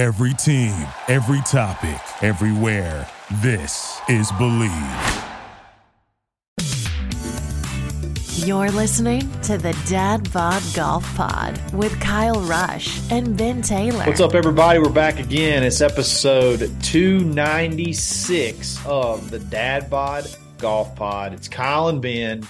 Every team, every topic, everywhere. This is Bleav. You're listening to the Dad Bod Golf Pod with Kyle Rush and Ben Taylor. What's up, everybody? We're back again. It's episode 296 of the Dad Bod Golf Pod. It's Kyle and Ben,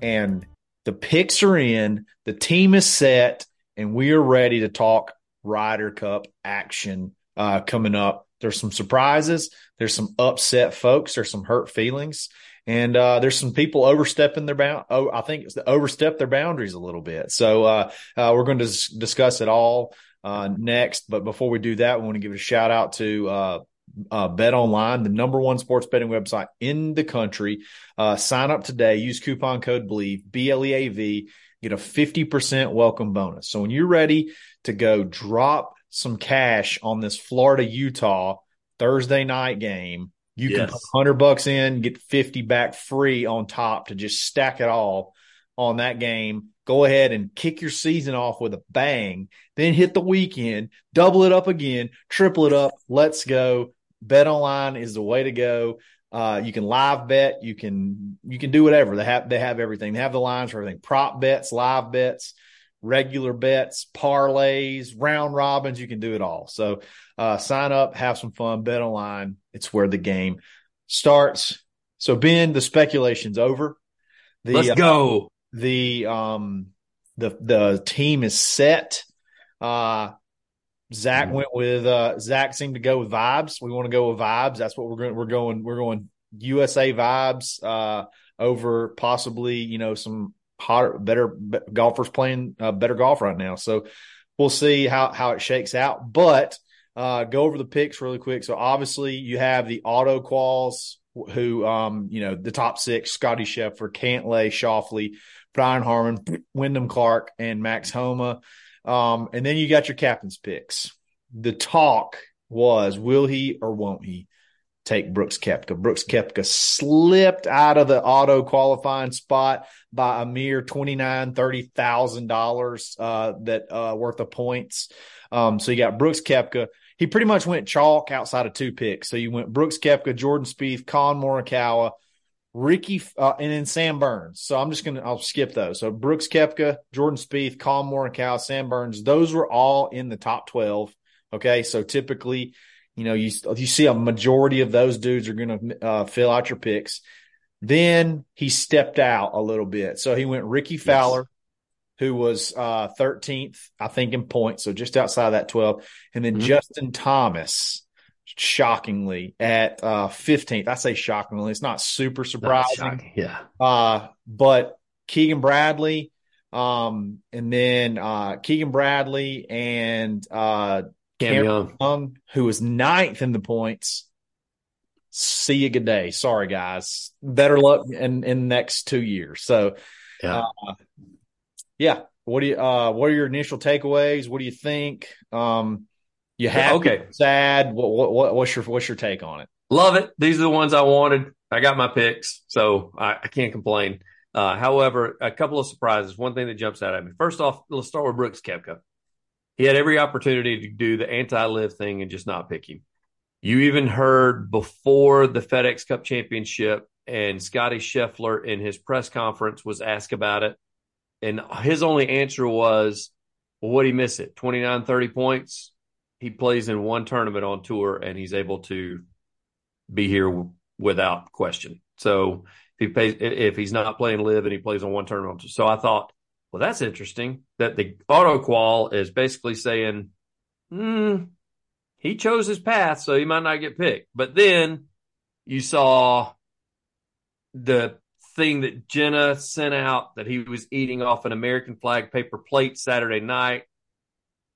and the picks are in, the team is set, and we are ready to talk Ryder Cup action uh, coming up. There's some surprises, there's some upset folks, there's some hurt feelings. And uh, there's some people overstepping their bound. Oh, I think it's the overstep their boundaries a little bit. So uh, uh, we're going to dis- discuss it all uh, next. But before we do that, we want to give a shout out to uh, uh, Bet Online, the number one sports betting website in the country. Uh, sign up today. Use coupon code Bleav B L E A V. Get a fifty percent welcome bonus. So when you're ready to go, drop some cash on this Florida Utah Thursday night game. You Yes. can put hundred bucks in, get fifty back free on top to just stack it all on that game. Go ahead and kick your season off with a bang. Then hit the weekend, double it up again, triple it up. Let's go. Bet online is the way to go. Uh, you can live bet. You can you can do whatever. They have they have everything. They have the lines for everything. Prop bets, live bets, regular bets, parlays, round robins. You can do it all. So uh, sign up, have some fun. Bet online. It's where the game starts. So Ben, the speculation's over. The, Let's uh, go. the um the the team is set. Uh Zach Mm-hmm. went with uh Zach seemed to go with vibes. We want to go with vibes. That's what we're going we're going we're going USA vibes uh over possibly, you know, some hotter better be- golfers playing uh, better golf right now. So we'll see how how it shakes out. But uh go over the picks really quick. So obviously you have the auto quals who um you know the top six Scottie Scheffler, Cantlay, Schauffele, Brian Harman, Wyndham Clark, and Max Homa. Um, and then you got your captain's picks. The talk was will he or won't he take Brooks Koepka? Brooks Koepka slipped out of the auto qualifying spot by a mere twenty nine, thirty thousand dollars uh that uh worth of points. Um, so you got Brooks Koepka. He pretty much went chalk outside of two picks. So you went Brooks Koepka, Jordan Spieth, Collin Morikawa, Rickie, uh, and then Sam Burns. So I'm just gonna I'll skip those. So Brooks Koepka, Jordan Spieth, Collin Morikawa, Sam Burns. Those were all in the top twelve. Okay, so typically, you know, you you see a majority of those dudes are gonna uh, fill out your picks. Then he stepped out a little bit. So he went Rickie Fowler, who was uh, 13th, I think, in points, so just outside of that 12, and then Mhm. Justin Thomas, shockingly at uh, 15th. I say shockingly; it's not super surprising. Yeah. Uh, but Keegan Bradley, um, and then uh, Keegan Bradley and uh, Cam Cameron Young. Young, who was ninth in the points. See you good day. Sorry, guys. Better luck in in the next two years. So, Yeah. uh, yeah. What do you? Uh, what are your initial takeaways? What do you think? Um, you happy? okay. Sad? What, what what what's your what's your take on it? Love it. These are the ones I wanted. I got my picks, so I, I can't complain. Uh, however, a couple of surprises. One thing that jumps out at me. First off, let's start with Brooks Koepka. He had every opportunity to do the anti-LIV thing and just not pick him. You even heard before the FedEx Cup Championship, and Scottie Scheffler in his press conference was asked about it, and his only answer was, "Well, what did he miss it? 29, 30 points." He plays in one tournament on tour, and he's able to be here w- without question. So if he pays, if he's not playing LIV and he plays on one tournament, so I thought, well, that's interesting that the auto qual is basically saying, hmm, he chose his path, so he might not get picked. But then you saw the thing that Jena sent out that he was eating off an American flag paper plate Saturday night.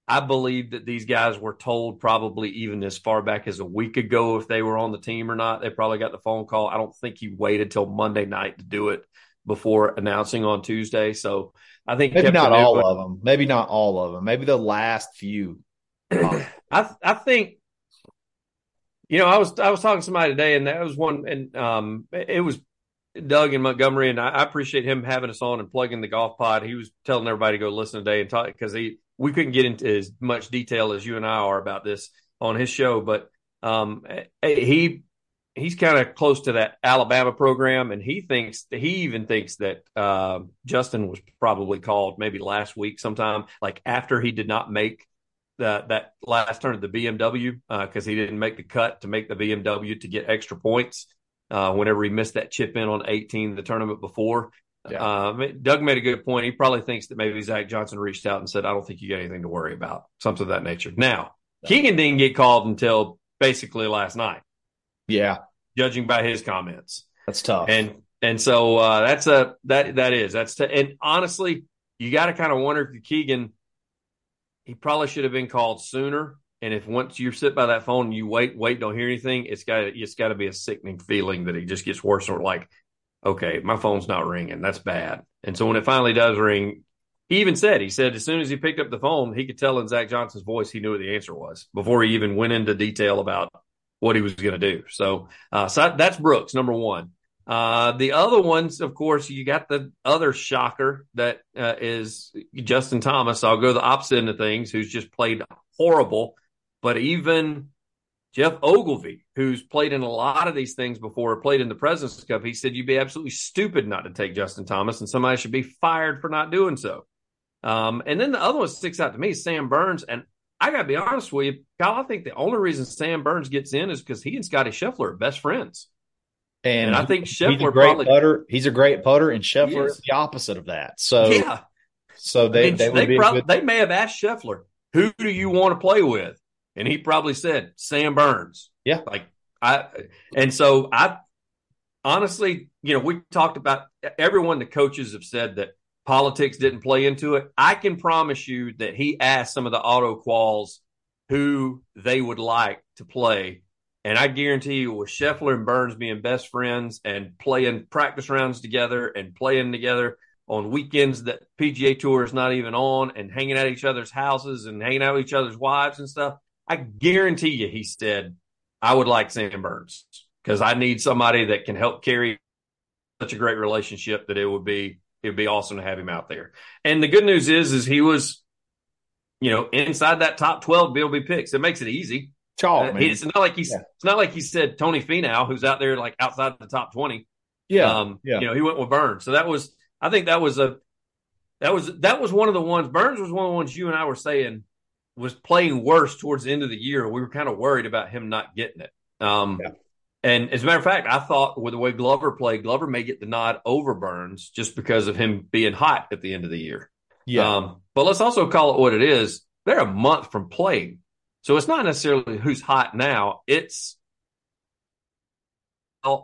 I believe that these guys were told probably even as far back as a week ago if they were on the team or not. They probably got the phone call. I don't think he waited till Monday night to do it before announcing on Tuesday. So I think Maybe not all of them. Maybe not all of them. Maybe the last few. I I think you know I was I was talking to somebody today and that was one and um it was Doug in Montgomery and I, I appreciate him having us on and plugging the golf pod. He was telling everybody to go listen today and talk because he we couldn't get into as much detail as you and I are about this on his show, but um, he he's kind of close to that Alabama program, and he thinks he even thinks that uh, Justin was probably called maybe last week sometime, like after he did not make that that last turn of the BMW because uh, he didn't make the cut to make the BMW to get extra points. Uh, whenever he missed that chip in on 18 the tournament before, yeah. Um, Doug made a good point. He probably thinks that maybe Zach Johnson reached out and said, "I don't think you got anything to worry about," something of that nature. Now, yeah. Keegan didn't get called until basically last night. Yeah, judging by his comments, that's tough. And and so uh, that's a that that is that's t- and honestly, you got to kind of wonder if Keegan, he probably should have been called sooner. And if once you sit by that phone and you wait, wait, don't hear anything, it's got it's got to be a sickening feeling that it just gets worse. Or like okay, my phone's not ringing. That's bad. And so when it finally does ring, he even said, he said, as soon as he picked up the phone, he could tell in Zach Johnson's voice he knew what the answer was before he even went into detail about what he was going to do. So, uh, so that's Brooks, number one. Uh, the other ones, of course, you got the other shocker that uh, is Justin Thomas. I'll go the opposite end of things, who's just played horrible. But even Geoff Ogilvy, who's played in a lot of these things before, played in the President's Cup, he said you'd be absolutely stupid not to take Justin Thomas, and somebody should be fired for not doing so. Um, and then the other one sticks out to me, Sam Burns. And I got to be honest with you, Kyle, I think the only reason Sam Burns gets in is because he and Scotty Scheffler are best friends. And, and I think Scheffler he's a great probably, putter. He's a great putter, and Scheffler is the opposite of that. So yeah, so they I mean, they, they, probably, good... they may have asked Scheffler, "Who do you want to play with?" And he probably said Sam Burns. Yeah, like I, and so I honestly, you know, we talked about everyone. The coaches have said that politics didn't play into it. I can promise you that he asked some of the auto quals who they would like to play. And I guarantee you, with Scheffler and Burns being best friends and playing practice rounds together and playing together on weekends that PGA Tour is not even on and hanging at each other's houses and hanging out with each other's wives and stuff, I guarantee you, he said, I would like Sam Burns because I need somebody that can help carry such a great relationship that it would be it would be awesome to have him out there. And the good news is, is he was, you know, inside that top twelve BLB picks. It makes it easy. Chalk, uh, it's not like he's yeah. it's not like he said Tony Finau, who's out there like outside the top twenty. Yeah, um, yeah. You know, he went with Burns, so that was I think that was a that was that was one of the ones. Burns was one of the ones you and I were saying was playing worse towards the end of the year. We were kind of worried about him not getting it. Um, yeah. And as a matter of fact, I thought with the way Glover played, Glover may get the nod over Burns just because of him being hot at the end of the year. Yeah. Um, but let's also call it what it is. They're a month from playing. So it's not necessarily who's hot now. It's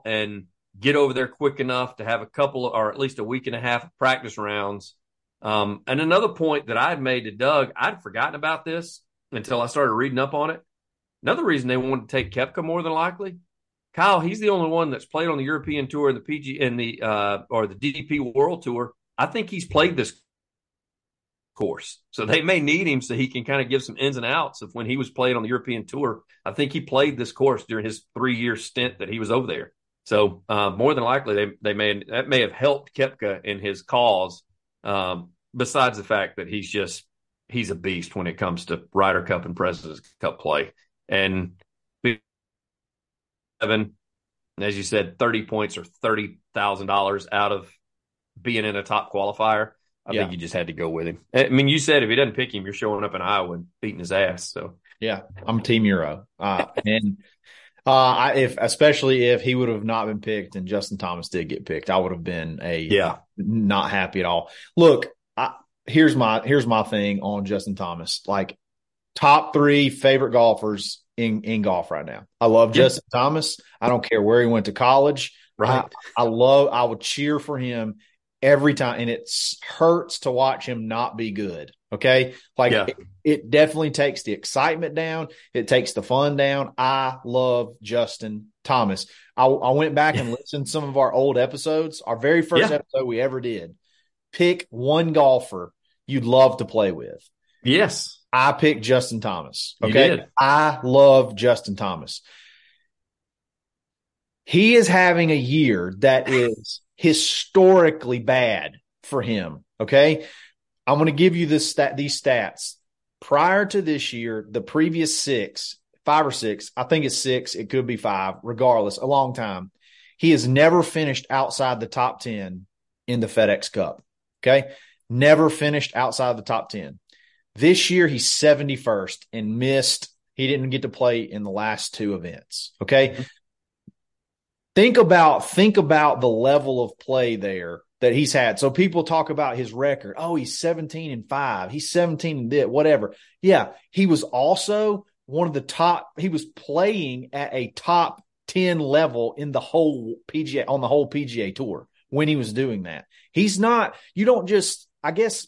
and get over there quick enough to have a couple or at least a week and a half of practice rounds um, and another point that I'd made to Doug, I'd forgotten about this until I started reading up on it. Another reason they wanted to take Koepka more than likely, Kyle, he's the only one that's played on the European Tour and the PG and the uh, or the DP World Tour. I think he's played this course, so they may need him so he can kind of give some ins and outs of when he was played on the European Tour. I think he played this course during his three year stint that he was over there. So uh, more than likely, they they may that may have helped Koepka in his cause um, besides the fact that he's just he's a beast when it comes to Ryder Cup and Presidents Cup play. And seven, as you said, thirty points or thirty thousand dollars out of being in a top qualifier. I yeah. think you just had to go with him. I mean, you said if he doesn't pick him, you're showing up in Iowa and beating his ass. So yeah, I'm Team Euro, uh, and uh, I, if especially if he would have not been picked and Justin Thomas did get picked, I would have been a yeah not happy at all. Look, I, here's my here's my thing on Justin Thomas. Like top three favorite golfers in in golf right now. I love yeah. Justin Thomas. I don't care where he went to college. Right. I, I love. I would cheer for him every time, and it hurts to watch him not be good. Okay. Like yeah. it, it, definitely takes the excitement down. It takes the fun down. I love Justin Thomas. I, I went back and listened to some of our old episodes. Our very first yeah. episode we ever did. Pick one golfer you'd love to play with. Yes. I picked Justin Thomas. Okay. I love Justin Thomas. He is having a year that is historically bad for him. Okay. I'm going to give you this stat, these stats. prior to this year, the previous six, five or six, I think it's six, it could be five, regardless, a long time. He has never finished outside the top 10 in the FedEx Cup. Okay. Never finished outside of the top 10. This year, he's 71st and missed. He didn't get to play in the last two events. Okay. Mm-hmm. Think about, think about the level of play there that he's had. So people talk about his record. Oh, he's 17 and five. He's 17 and bit, whatever. Yeah. He was also one of the top, he was playing at a top 10 level in the whole PGA, on the whole PGA tour when he was doing that. He's not, you don't just, I guess,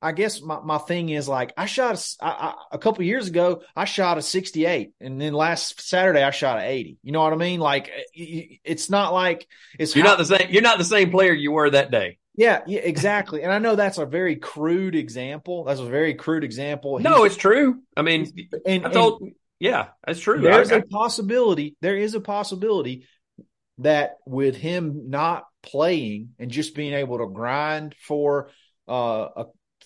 I guess my, my thing is like I shot a, I, a couple years ago I shot a 68 and then last Saturday I shot an 80. You know what I mean? Like it's not like it's You're not the same you're not the same player you were that day. Yeah, yeah, exactly. and I know that's a very crude example. That's a very crude example. No, it's true. I mean, and, I told, and yeah, that's true. There's I, a possibility. There is a possibility that with him not playing and just being able to grind for uh, a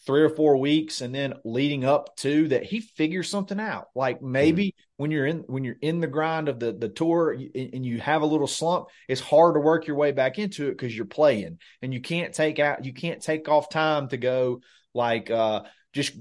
three or four weeks and then leading up to that he figures something out like maybe mm-hmm. when you're in when you're in the grind of the the tour and you have a little slump it's hard to work your way back into it because you're playing and you can't take out you can't take off time to go like uh just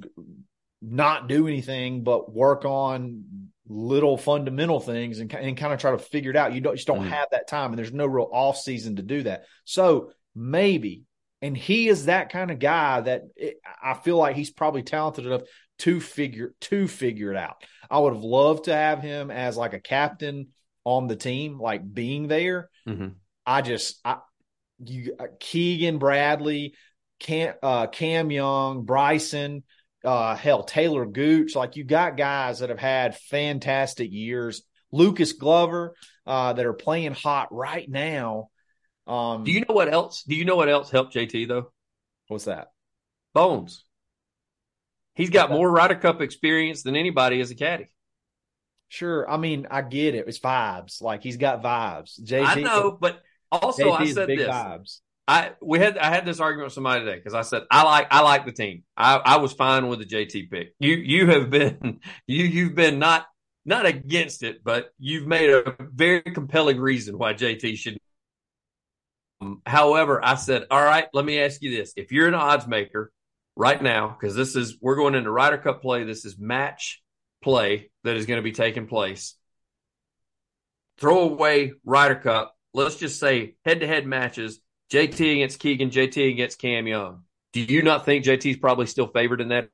not do anything but work on little fundamental things and, and kind of try to figure it out you don't just don't mm-hmm. have that time and there's no real off season to do that so maybe and he is that kind of guy that it, I feel like he's probably talented enough to figure to figure it out. I would have loved to have him as like a captain on the team, like being there. Mm-hmm. I just I you uh, Keegan Bradley, Cam, uh, Cam Young, Bryson, uh, hell Taylor Gooch, like you got guys that have had fantastic years. Lucas Glover, uh, that are playing hot right now um, Do you know what else? Do you know what else helped JT though? What's that? Bones. He's got more Ryder Cup experience than anybody as a caddy. Sure. I mean, I get it. It's vibes. Like he's got vibes. JT, I know, but also JT I said this. Vibes. I we had I had this argument with somebody today because I said I like I like the team. I, I was fine with the JT pick. You you have been you you've been not not against it, but you've made a very compelling reason why JT should um, however, I said, all right, let me ask you this. If you're an odds maker right now, because this is, we're going into Ryder Cup play, this is match play that is going to be taking place. Throw away Ryder Cup. Let's just say head to head matches JT against Keegan, JT against Cam Young. Do you not think JT's probably still favored in that?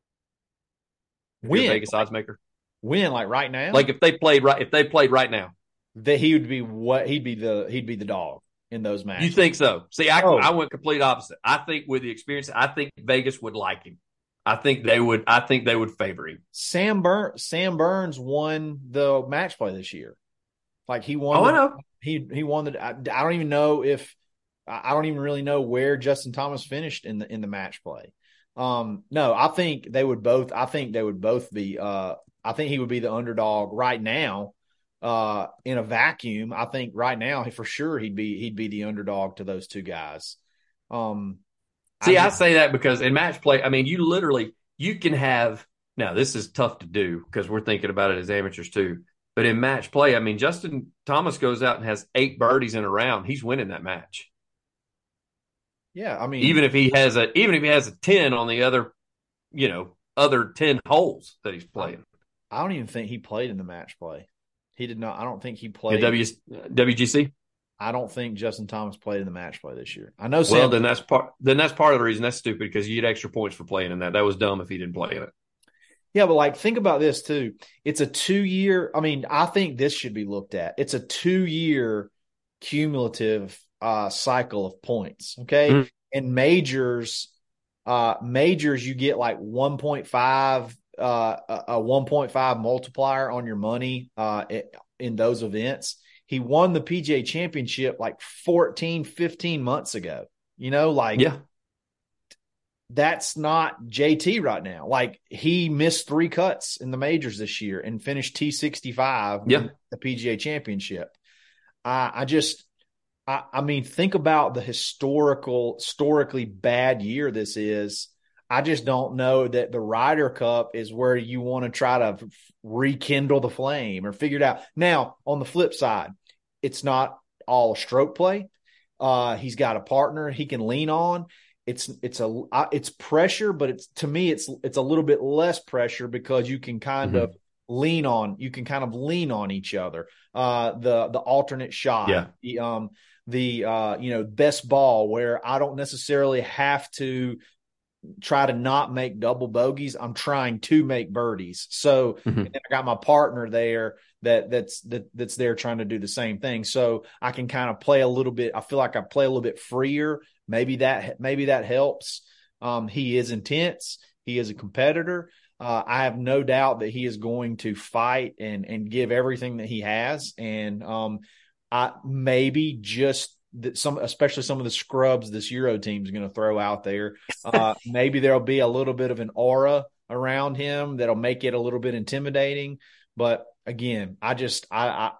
Win Vegas odds maker. Win like right now. Like if they played right, if they played right now, that he would be what he'd be the he'd be the dog in those matches. You think so? See, I, oh. I went complete opposite. I think with the experience, I think Vegas would like him. I think they would. I think they would favor him. Sam Burn Sam Burns won the match play this year. Like he won. Oh, the, I know. He he won the. I, I don't even know if I don't even really know where Justin Thomas finished in the in the match play. Um, no, I think they would both. I think they would both be. Uh, I think he would be the underdog right now uh, in a vacuum, I think right now for sure he'd be he'd be the underdog to those two guys. Um, See, I, I say that because in match play, I mean, you literally you can have now this is tough to do because we're thinking about it as amateurs too. But in match play, I mean, Justin Thomas goes out and has eight birdies in a round. He's winning that match. Yeah, I mean, even if he has a even if he has a ten on the other, you know, other ten holes that he's playing. I don't even think he played in the match play. He did not. I don't think he played. W, WGC. I don't think Justin Thomas played in the match play this year. I know. Sam well, then that's part. Then that's part of the reason. That's stupid because you get extra points for playing in that. That was dumb if he didn't play in it. Yeah, but like think about this too. It's a two year. I mean, I think this should be looked at. It's a two year cumulative uh, cycle of points. Okay, mm-hmm. in majors, uh, majors you get like one point five uh, a 1.5 multiplier on your money uh, in those events. He won the PGA championship like 14, 15 months ago. You know, like, yeah, that's not JT right now. Like, he missed three cuts in the majors this year and finished T65 yeah. the PGA championship. I, I just, I, I mean, think about the historical, historically bad year this is I just don't know that the Ryder Cup is where you want to try to rekindle the flame or figure it out. Now, on the flip side, it's not all stroke play. Uh, he's got a partner he can lean on. It's it's a it's pressure, but it's to me it's it's a little bit less pressure because you can kind mm-hmm. of lean on you can kind of lean on each other. Uh, the the alternate shot, yeah. the um the uh you know best ball where I don't necessarily have to try to not make double bogeys. I'm trying to make birdies. So mm-hmm. I got my partner there that that's that that's there trying to do the same thing. So I can kind of play a little bit. I feel like I play a little bit freer. Maybe that maybe that helps. Um, he is intense. He is a competitor. Uh, I have no doubt that he is going to fight and and give everything that he has. And um, I maybe just that some, especially some of the scrubs this Euro team is going to throw out there. Uh, maybe there'll be a little bit of an aura around him that'll make it a little bit intimidating. But again, I just, I, I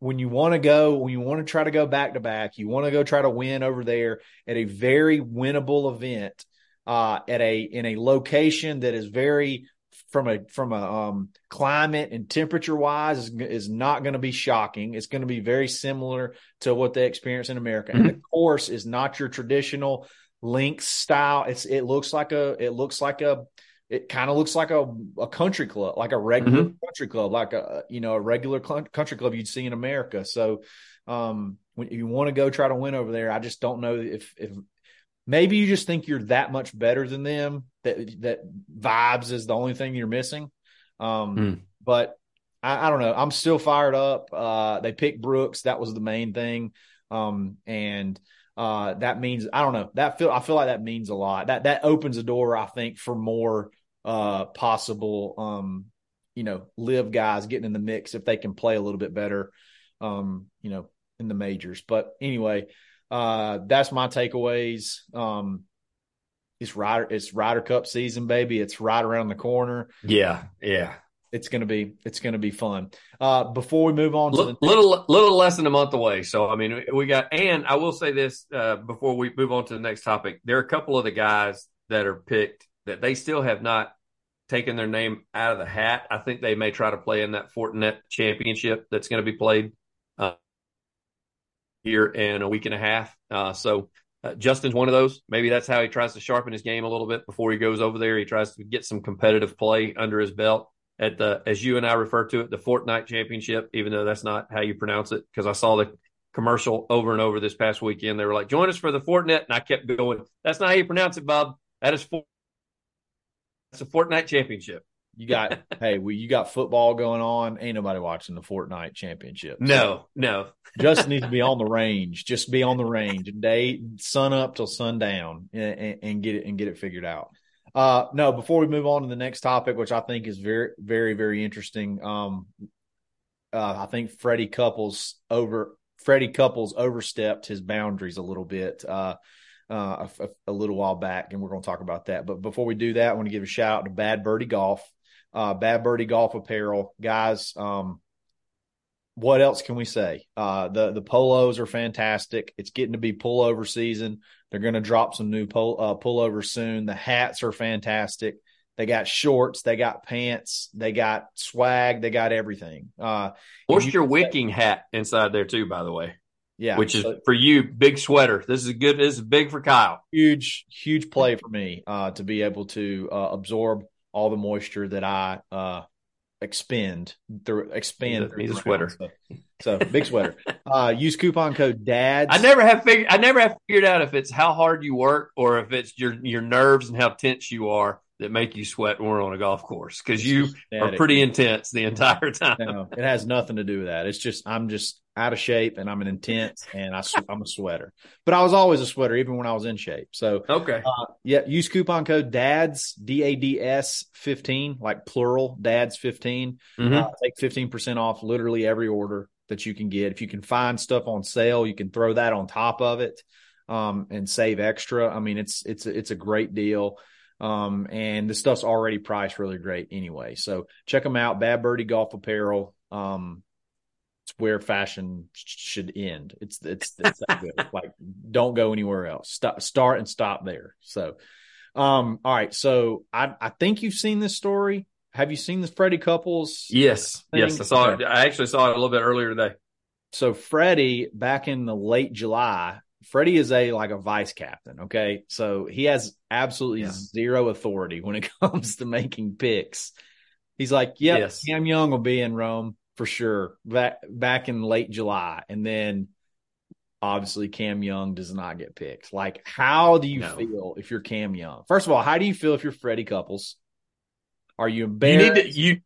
when you want to go, when you want to try to go back to back, you want to go try to win over there at a very winnable event, uh, at a in a location that is very from a from a um, climate and temperature wise is, is not going to be shocking. It's going to be very similar to what they experience in America. Mm-hmm. And the course is not your traditional links style. It's it looks like a it looks like a it kind of looks like a, a country club, like a regular mm-hmm. country club, like a you know a regular country club you'd see in America. So um, when you want to go try to win over there, I just don't know if if maybe you just think you're that much better than them that that vibes is the only thing you're missing. Um, mm. But I, I, don't know. I'm still fired up. Uh, they picked Brooks. That was the main thing. Um, and uh, that means I don't know. That feel I feel like that means a lot. That that opens a door, I think, for more uh, possible, um, you know, LIV guys getting in the mix if they can play a little bit better, um, you know, in the majors. But anyway, uh, that's my takeaways. Um, it's Ryder it's Ryder Cup season, baby. It's right around the corner. Yeah, yeah. It's gonna be it's gonna be fun. Uh, before we move on to L- little little less than a month away. So I mean, we got and I will say this uh, before we move on to the next topic. There are a couple of the guys that are picked that they still have not taken their name out of the hat. I think they may try to play in that Fortinet Championship that's going to be played uh, here in a week and a half. Uh, so uh, Justin's one of those. Maybe that's how he tries to sharpen his game a little bit before he goes over there. He tries to get some competitive play under his belt at the, as you and I refer to it, the Fortnite Championship, even though that's not how you pronounce it. Because I saw the commercial over and over this past weekend. They were like, "Join us for the Fortnite," and I kept going. That's not how you pronounce it, Bob. That is for. It's a Fortnite Championship. You got hey, we you got football going on. Ain't nobody watching the Fortnite championship. No, no. Justin needs to be on the range. Just be on the range, day sun up till sundown, and, and get it and get it figured out. Uh, no, before we move on to the next topic, which I think is very, very, very interesting. Um, uh, I think Freddie Couples over Freddie Couples overstepped his boundaries a little bit. Uh, uh, a, a, little while back, and we're going to talk about that. But before we do that, I want to give a shout out to Bad Birdie Golf uh, Bad Birdie Golf Apparel, guys. Um, what else can we say? Uh, the the polos are fantastic. It's getting to be pullover season. They're going to drop some new pull, uh, pullovers soon. The hats are fantastic. They got shorts, they got pants, they got swag, they got everything. Uh, your wicking hat inside there too, by the way. Yeah, which is for you, big sweater. This is a good. This is big for Kyle. Huge, huge play for me uh, to be able to uh, absorb all the moisture that I uh, expend through expand through the sweater. So, so, big sweater. Uh, use coupon code DADS. I never have figured I never have figured out if it's how hard you work or if it's your your nerves and how tense you are that make you sweat when we're on a golf course because you are pretty intense the entire time. No, it has nothing to do with that. It's just I'm just out of shape and I'm an intense and I, I'm a sweater. But I was always a sweater even when I was in shape. So okay, uh, yeah, use coupon code DADS D A D S fifteen like plural DADS 15 mm-hmm. uh, take fifteen percent off literally every order that you can get. If you can find stuff on sale, you can throw that on top of it um, and save extra. I mean, it's it's it's a great deal. Um, and the stuff's already priced really great anyway. So check them out. Bad Birdie Golf Apparel. Um, it's where fashion should end. It's it's, it's that good. like don't go anywhere else. Stop, start and stop there. So, Um, all right. So I, I think you've seen this story. Have you seen the Freddie Couples? Yes, thing? yes, I saw it. I actually saw it a little bit earlier today. So Freddie, back in the late July, Freddie is a like a vice captain. Okay. So he has absolutely Yeah. zero authority when it comes to making picks. He's like, yep, Yes. Cam Young will be in Rome for sure. Back back in late July. And then obviously Cam Young does not get picked. Like, how do you No. feel if you're Cam Young? First of all, how do you feel if you're Freddie Couples? Are you You embarrassed? need to you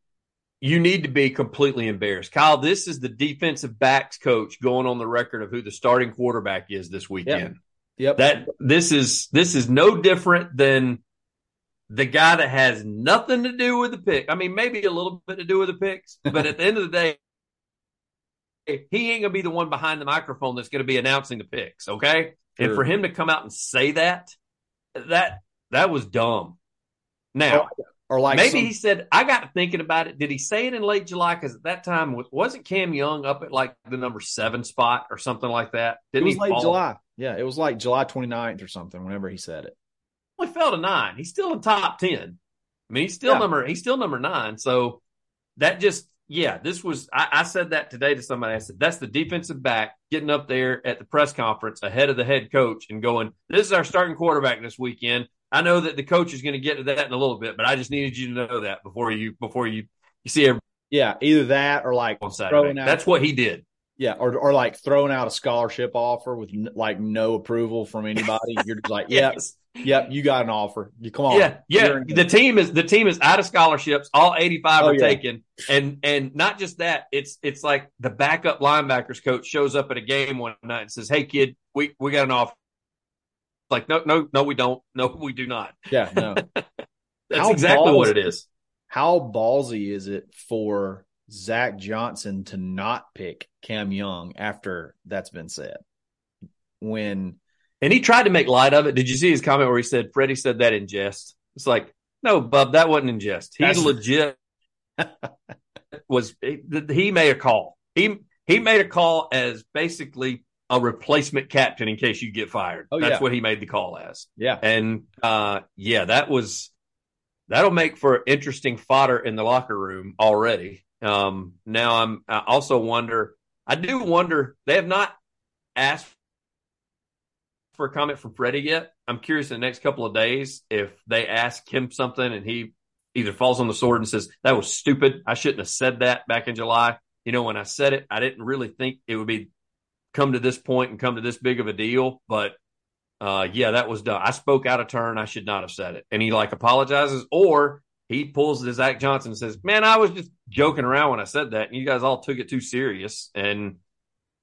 you need to be completely embarrassed, Kyle. This is the defensive backs coach going on the record of who the starting quarterback is this weekend. yep. That this is this is no different than the guy that has nothing to do with the pick. I mean, maybe a little bit to do with the picks, but at the end of the day, he ain't gonna be the one behind the microphone that's gonna be announcing the picks. Okay, and for him to come out and say that, that that was dumb. Now. or like Maybe some- he said, I got thinking about it. Did he say it in late July? Because at that time, wasn't Cam Young up at like the number seven spot or something like that? it Didn't was he late fall? July. Yeah, it was like July 29th or something whenever he said it. Only fell to nine. He's still in top 10. I mean, he's still Yeah. number, he's still number nine. So that just, yeah, this was, I, I said that today to somebody. I said, that's the defensive back getting up there at the press conference ahead of the head coach and going, this is our starting quarterback this weekend. I know that the coach is going to get to that in a little bit, but I just needed you to know that before you, before you, you see everyone Yeah, either that or like on Saturday. That's what he did. Yeah, or or like throwing out a scholarship offer with n- like no approval from anybody. You're just like, yep, Yes. yep, you got an offer. You come on, Yeah, yeah. The team is the team is out of scholarships. All eighty five Oh, are yeah. taken, and and not just that. It's it's like the backup linebackers coach shows up at a game one night and says, "Hey kid, we we got an offer." Like no no no we don't no we do not. yeah, no. That's How exactly what it is. How ballsy is it for Zach Johnson to not pick Cam Young after that's been said? When And he tried to make light of it. Did you see his comment where he said Freddie said that in jest? It's like no, Bub, that wasn't in jest. He That's- legit was he, he made a call. He he made a call as basically a replacement captain in case you get fired. Oh, That's yeah. what he made the call as. yeah, And uh yeah, that was that'll make for interesting fodder in the locker room already. Um now I'm I also wonder I do wonder they have not asked for a comment from Freddie yet. I'm curious in the next couple of days if they ask him something and he either falls on the sword and says, That was stupid. I shouldn't have said that back in July. You know, when I said it, I didn't really think it would be come to this point and come to this big of a deal. But uh yeah, that was done. I spoke out of turn. I should not have said it. And he like apologizes or he pulls the Zach Johnson and says, Man, I was just joking around when I said that, and you guys all took it too serious. And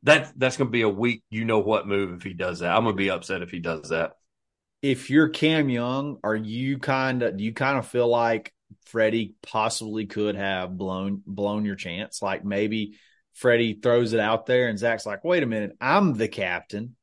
that that's gonna be a weak you know what move if he does that. I'm gonna be upset if he does that. if you're Cam Young, are you kind of do you kind of feel like Freddie possibly could have blown blown your chance? Like maybe Freddie throws it out there and Zach's like, wait a minute, I'm the captain.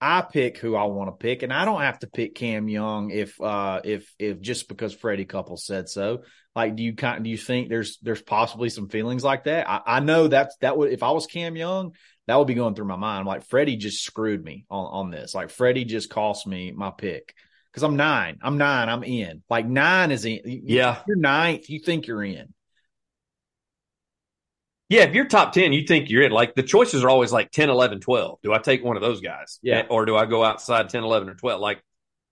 I pick who I want to pick, and I don't have to pick Cam Young if uh if if just because Freddie Couple said so. Like, do you kind do you think there's there's possibly some feelings like that? I, I know that's that would if I was Cam Young, that would be going through my mind. I'm like, Freddie just screwed me on, on this. Like Freddie just cost me my pick. Cause I'm nine. I'm nine. I'm in. Like nine is in. Yeah. You're ninth, you think you're in. Yeah, if you're top 10, you think you're in. Like the choices are always like 10, 11, 12. Do I take one of those guys? Yeah. Or do I go outside 10, 11, or 12? Like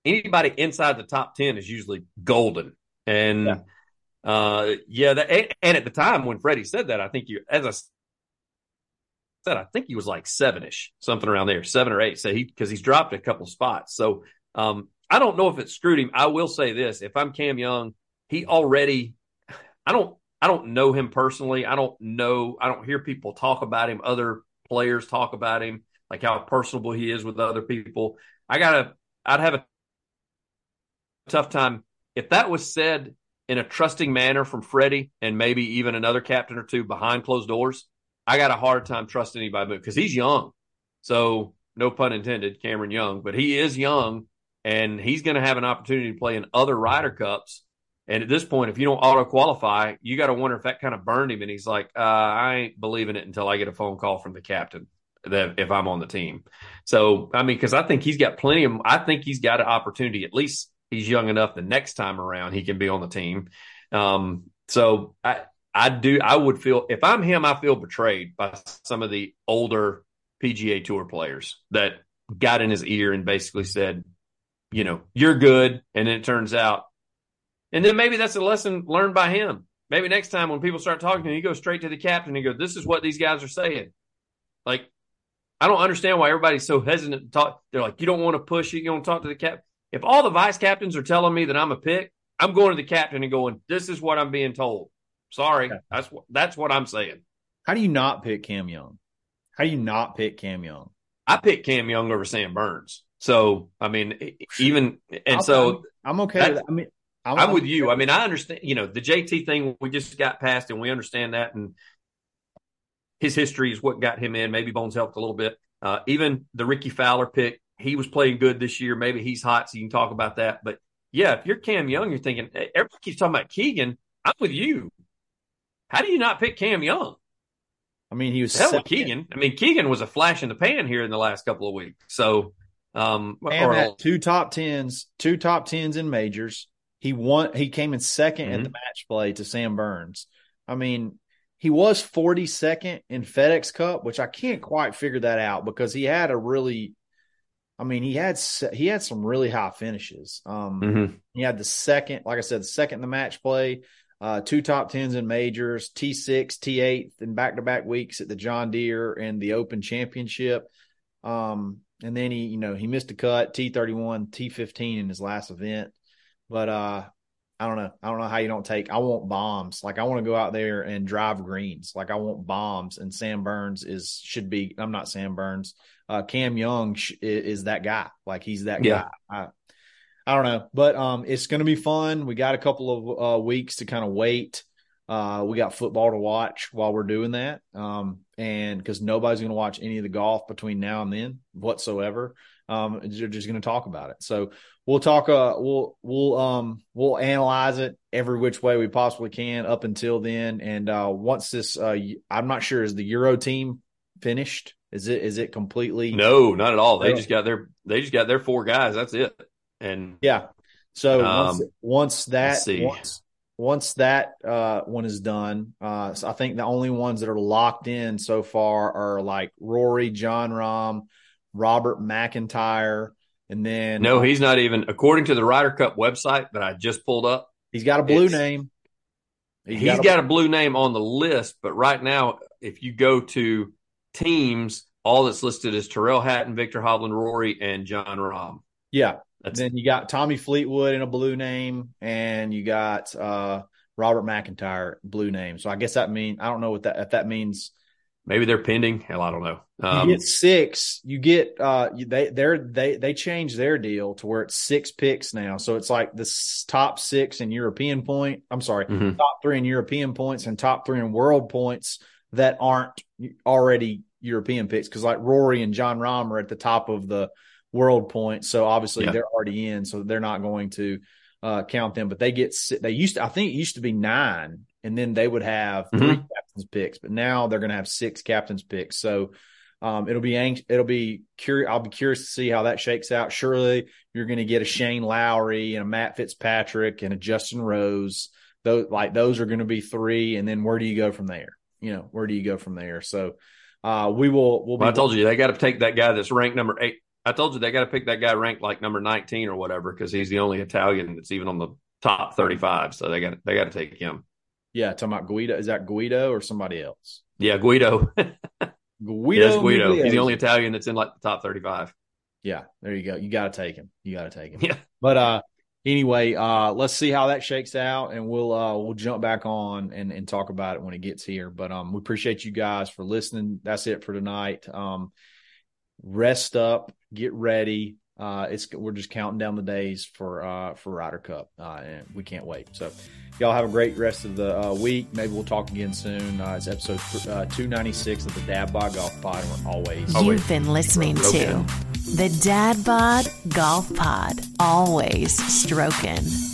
anybody inside the top 10 is usually golden. And Yeah. uh yeah, that, and, and at the time when Freddie said that, I think you as I said, I think he was like seven-ish, something around there, seven or eight. So he because he's dropped a couple spots. So um I don't know if it screwed him. I will say this: if I'm Cam Young, he already I don't I don't know him personally. I don't know I don't hear people talk about him, other players talk about him, like how personable he is with other people. I gotta I'd have a tough time if that was said in a trusting manner from Freddie and maybe even another captain or two behind closed doors. I got a hard time trusting anybody because he's young. So no pun intended, Cameron Young, but he is young and he's going to have an opportunity to play in other Ryder Cups. And at this point, if you don't auto qualify, you got to wonder if that kind of burned him. And he's like, uh, I ain't believing it until I get a phone call from the captain that if I'm on the team. So, I mean, because I think he's got plenty of, I think he's got an opportunity. At least he's young enough the next time around he can be on the team. Um, so I I do I would feel if I'm him, I feel betrayed by some of the older PGA Tour players that got in his ear and basically said, you know, you're good, and it turns out, and then maybe that's a lesson learned by him. Maybe next time when people start talking to him, he goes straight to the captain and go, "This is what these guys are saying." Like, I don't understand why everybody's so hesitant to talk. They're like, "You don't want to push it. You don't talk to the cap." If all the vice captains are telling me that I'm a pick, I'm going to the captain and going, "This is what I'm being told." Sorry, okay. that's what that's what I'm saying. How do you not pick Cam Young? How do you not pick Cam Young? I picked Cam Young over Sam Burns. So I mean, even and so I'm okay. I mean, I'm, I'm with you. I mean, I understand. You know, the JT thing we just got past, and we understand that, and his history is what got him in. Maybe Bones helped a little bit. Uh, even the Rickie Fowler pick, he was playing good this year. Maybe he's hot, so you can talk about that. But yeah, if you're Cam Young, you're thinking everybody keeps talking about Keegan. I'm with you. How do you not pick Cam Young? I mean, he was hell with Keegan. I mean, Keegan was a flash in the pan here in the last couple of weeks. So, um, and or, two top tens, two top tens in majors. He won. He came in 2nd mm-hmm. the match play to Sam Burns. I mean, he was 42nd in FedEx Cup, which I can't quite figure that out because he had a really, I mean, he had he had some really high finishes. Um, mm-hmm. He had the second, like I said, the second in the match play, uh, two top tens in majors, T6, T8, in back to back weeks at the John Deere and the Open Championship. Um, and then he, you know, he missed a cut, T31, T15 in his last event. But uh, I don't know. I don't know how you don't take. I want bombs. Like I want to go out there and drive greens. Like I want bombs. And Sam Burns is should be. I'm not Sam Burns. Uh, Cam Young sh- is, that guy. Like he's that yeah. guy. I, I don't know, but um, it's going to be fun. We got a couple of uh, weeks to kind of wait. Uh, we got football to watch while we're doing that, um, and because nobody's going to watch any of the golf between now and then whatsoever. Um, they're just going to talk about it. So we'll talk. Uh, we'll we'll um we'll analyze it every which way we possibly can up until then. And uh, once this, uh, I'm not sure is the Euro team finished. Is it is it completely? No, not at all. They just got their they just got their four guys. That's it. And yeah, so um, once, once that once, once that uh, one is done, uh, so I think the only ones that are locked in so far are like Rory, Jon Rahm, Robert McIntyre, and then no, he's not even according to the Ryder Cup website that I just pulled up. He's got a blue name. he's, he's got, a, got a blue name on the list, but right now, if you go to teams, all that's listed is Tyrrell Hatton, Viktor Hovland, Rory, and Jon Rahm. Yeah. That's, then you got Tommy Fleetwood in a blue name, and you got uh, Robert McIntyre blue name. So I guess that means I don't know what that if that means Maybe they're pending. Hell, I don't know. Um, you get six. You get uh, they they're they they changed their deal to where it's six picks now. So it's like the top six in European point. I'm sorry, mm-hmm. top three in European points and top three in world points that aren't already European picks. Because like Rory and Jon Rahm are at the top of the world points, so obviously yeah. they're already in. So they're not going to uh, count them. But they get they used to I think it used to be nine, and then they would have mm-hmm. three captains picks, but now they're going to have six captains picks. So um, it'll be ang- it'll be curious. I'll be curious to see how that shakes out. Surely you're going to get a Shane Lowry and a Matt Fitzpatrick and a Justin Rose. Those like those are going to be three, and then where do you go from there? You know, where do you go from there? So uh, we will. We'll well, I told you they got to take that guy that's ranked number eight. I told you they got to pick that guy ranked like number 19 or whatever because he's the only Italian that's even on the top 35. So they got they got to take him. Yeah, talking about Guido. Is that Guido or somebody else? Yeah, Guido. Guido. Yes, Guido. He's the only Italian that's in like the top thirty-five. Yeah, there you go. You got to take him. You got to take him. Yeah. But uh, anyway, uh, let's see how that shakes out, and we'll uh, we'll jump back on and and talk about it when it gets here. But um, we appreciate you guys for listening. That's it for tonight. Um, rest up, get ready uh, it's we're just counting down the days for uh, for Ryder Cup, uh, and we can't wait. So, y'all have a great rest of the uh, week. Maybe we'll talk again soon. Uh, it's episode uh, two ninety six of the Dad Bod Golf Pod. And we're always you've been listening to the Dad Bod Golf Pod. Always stroking.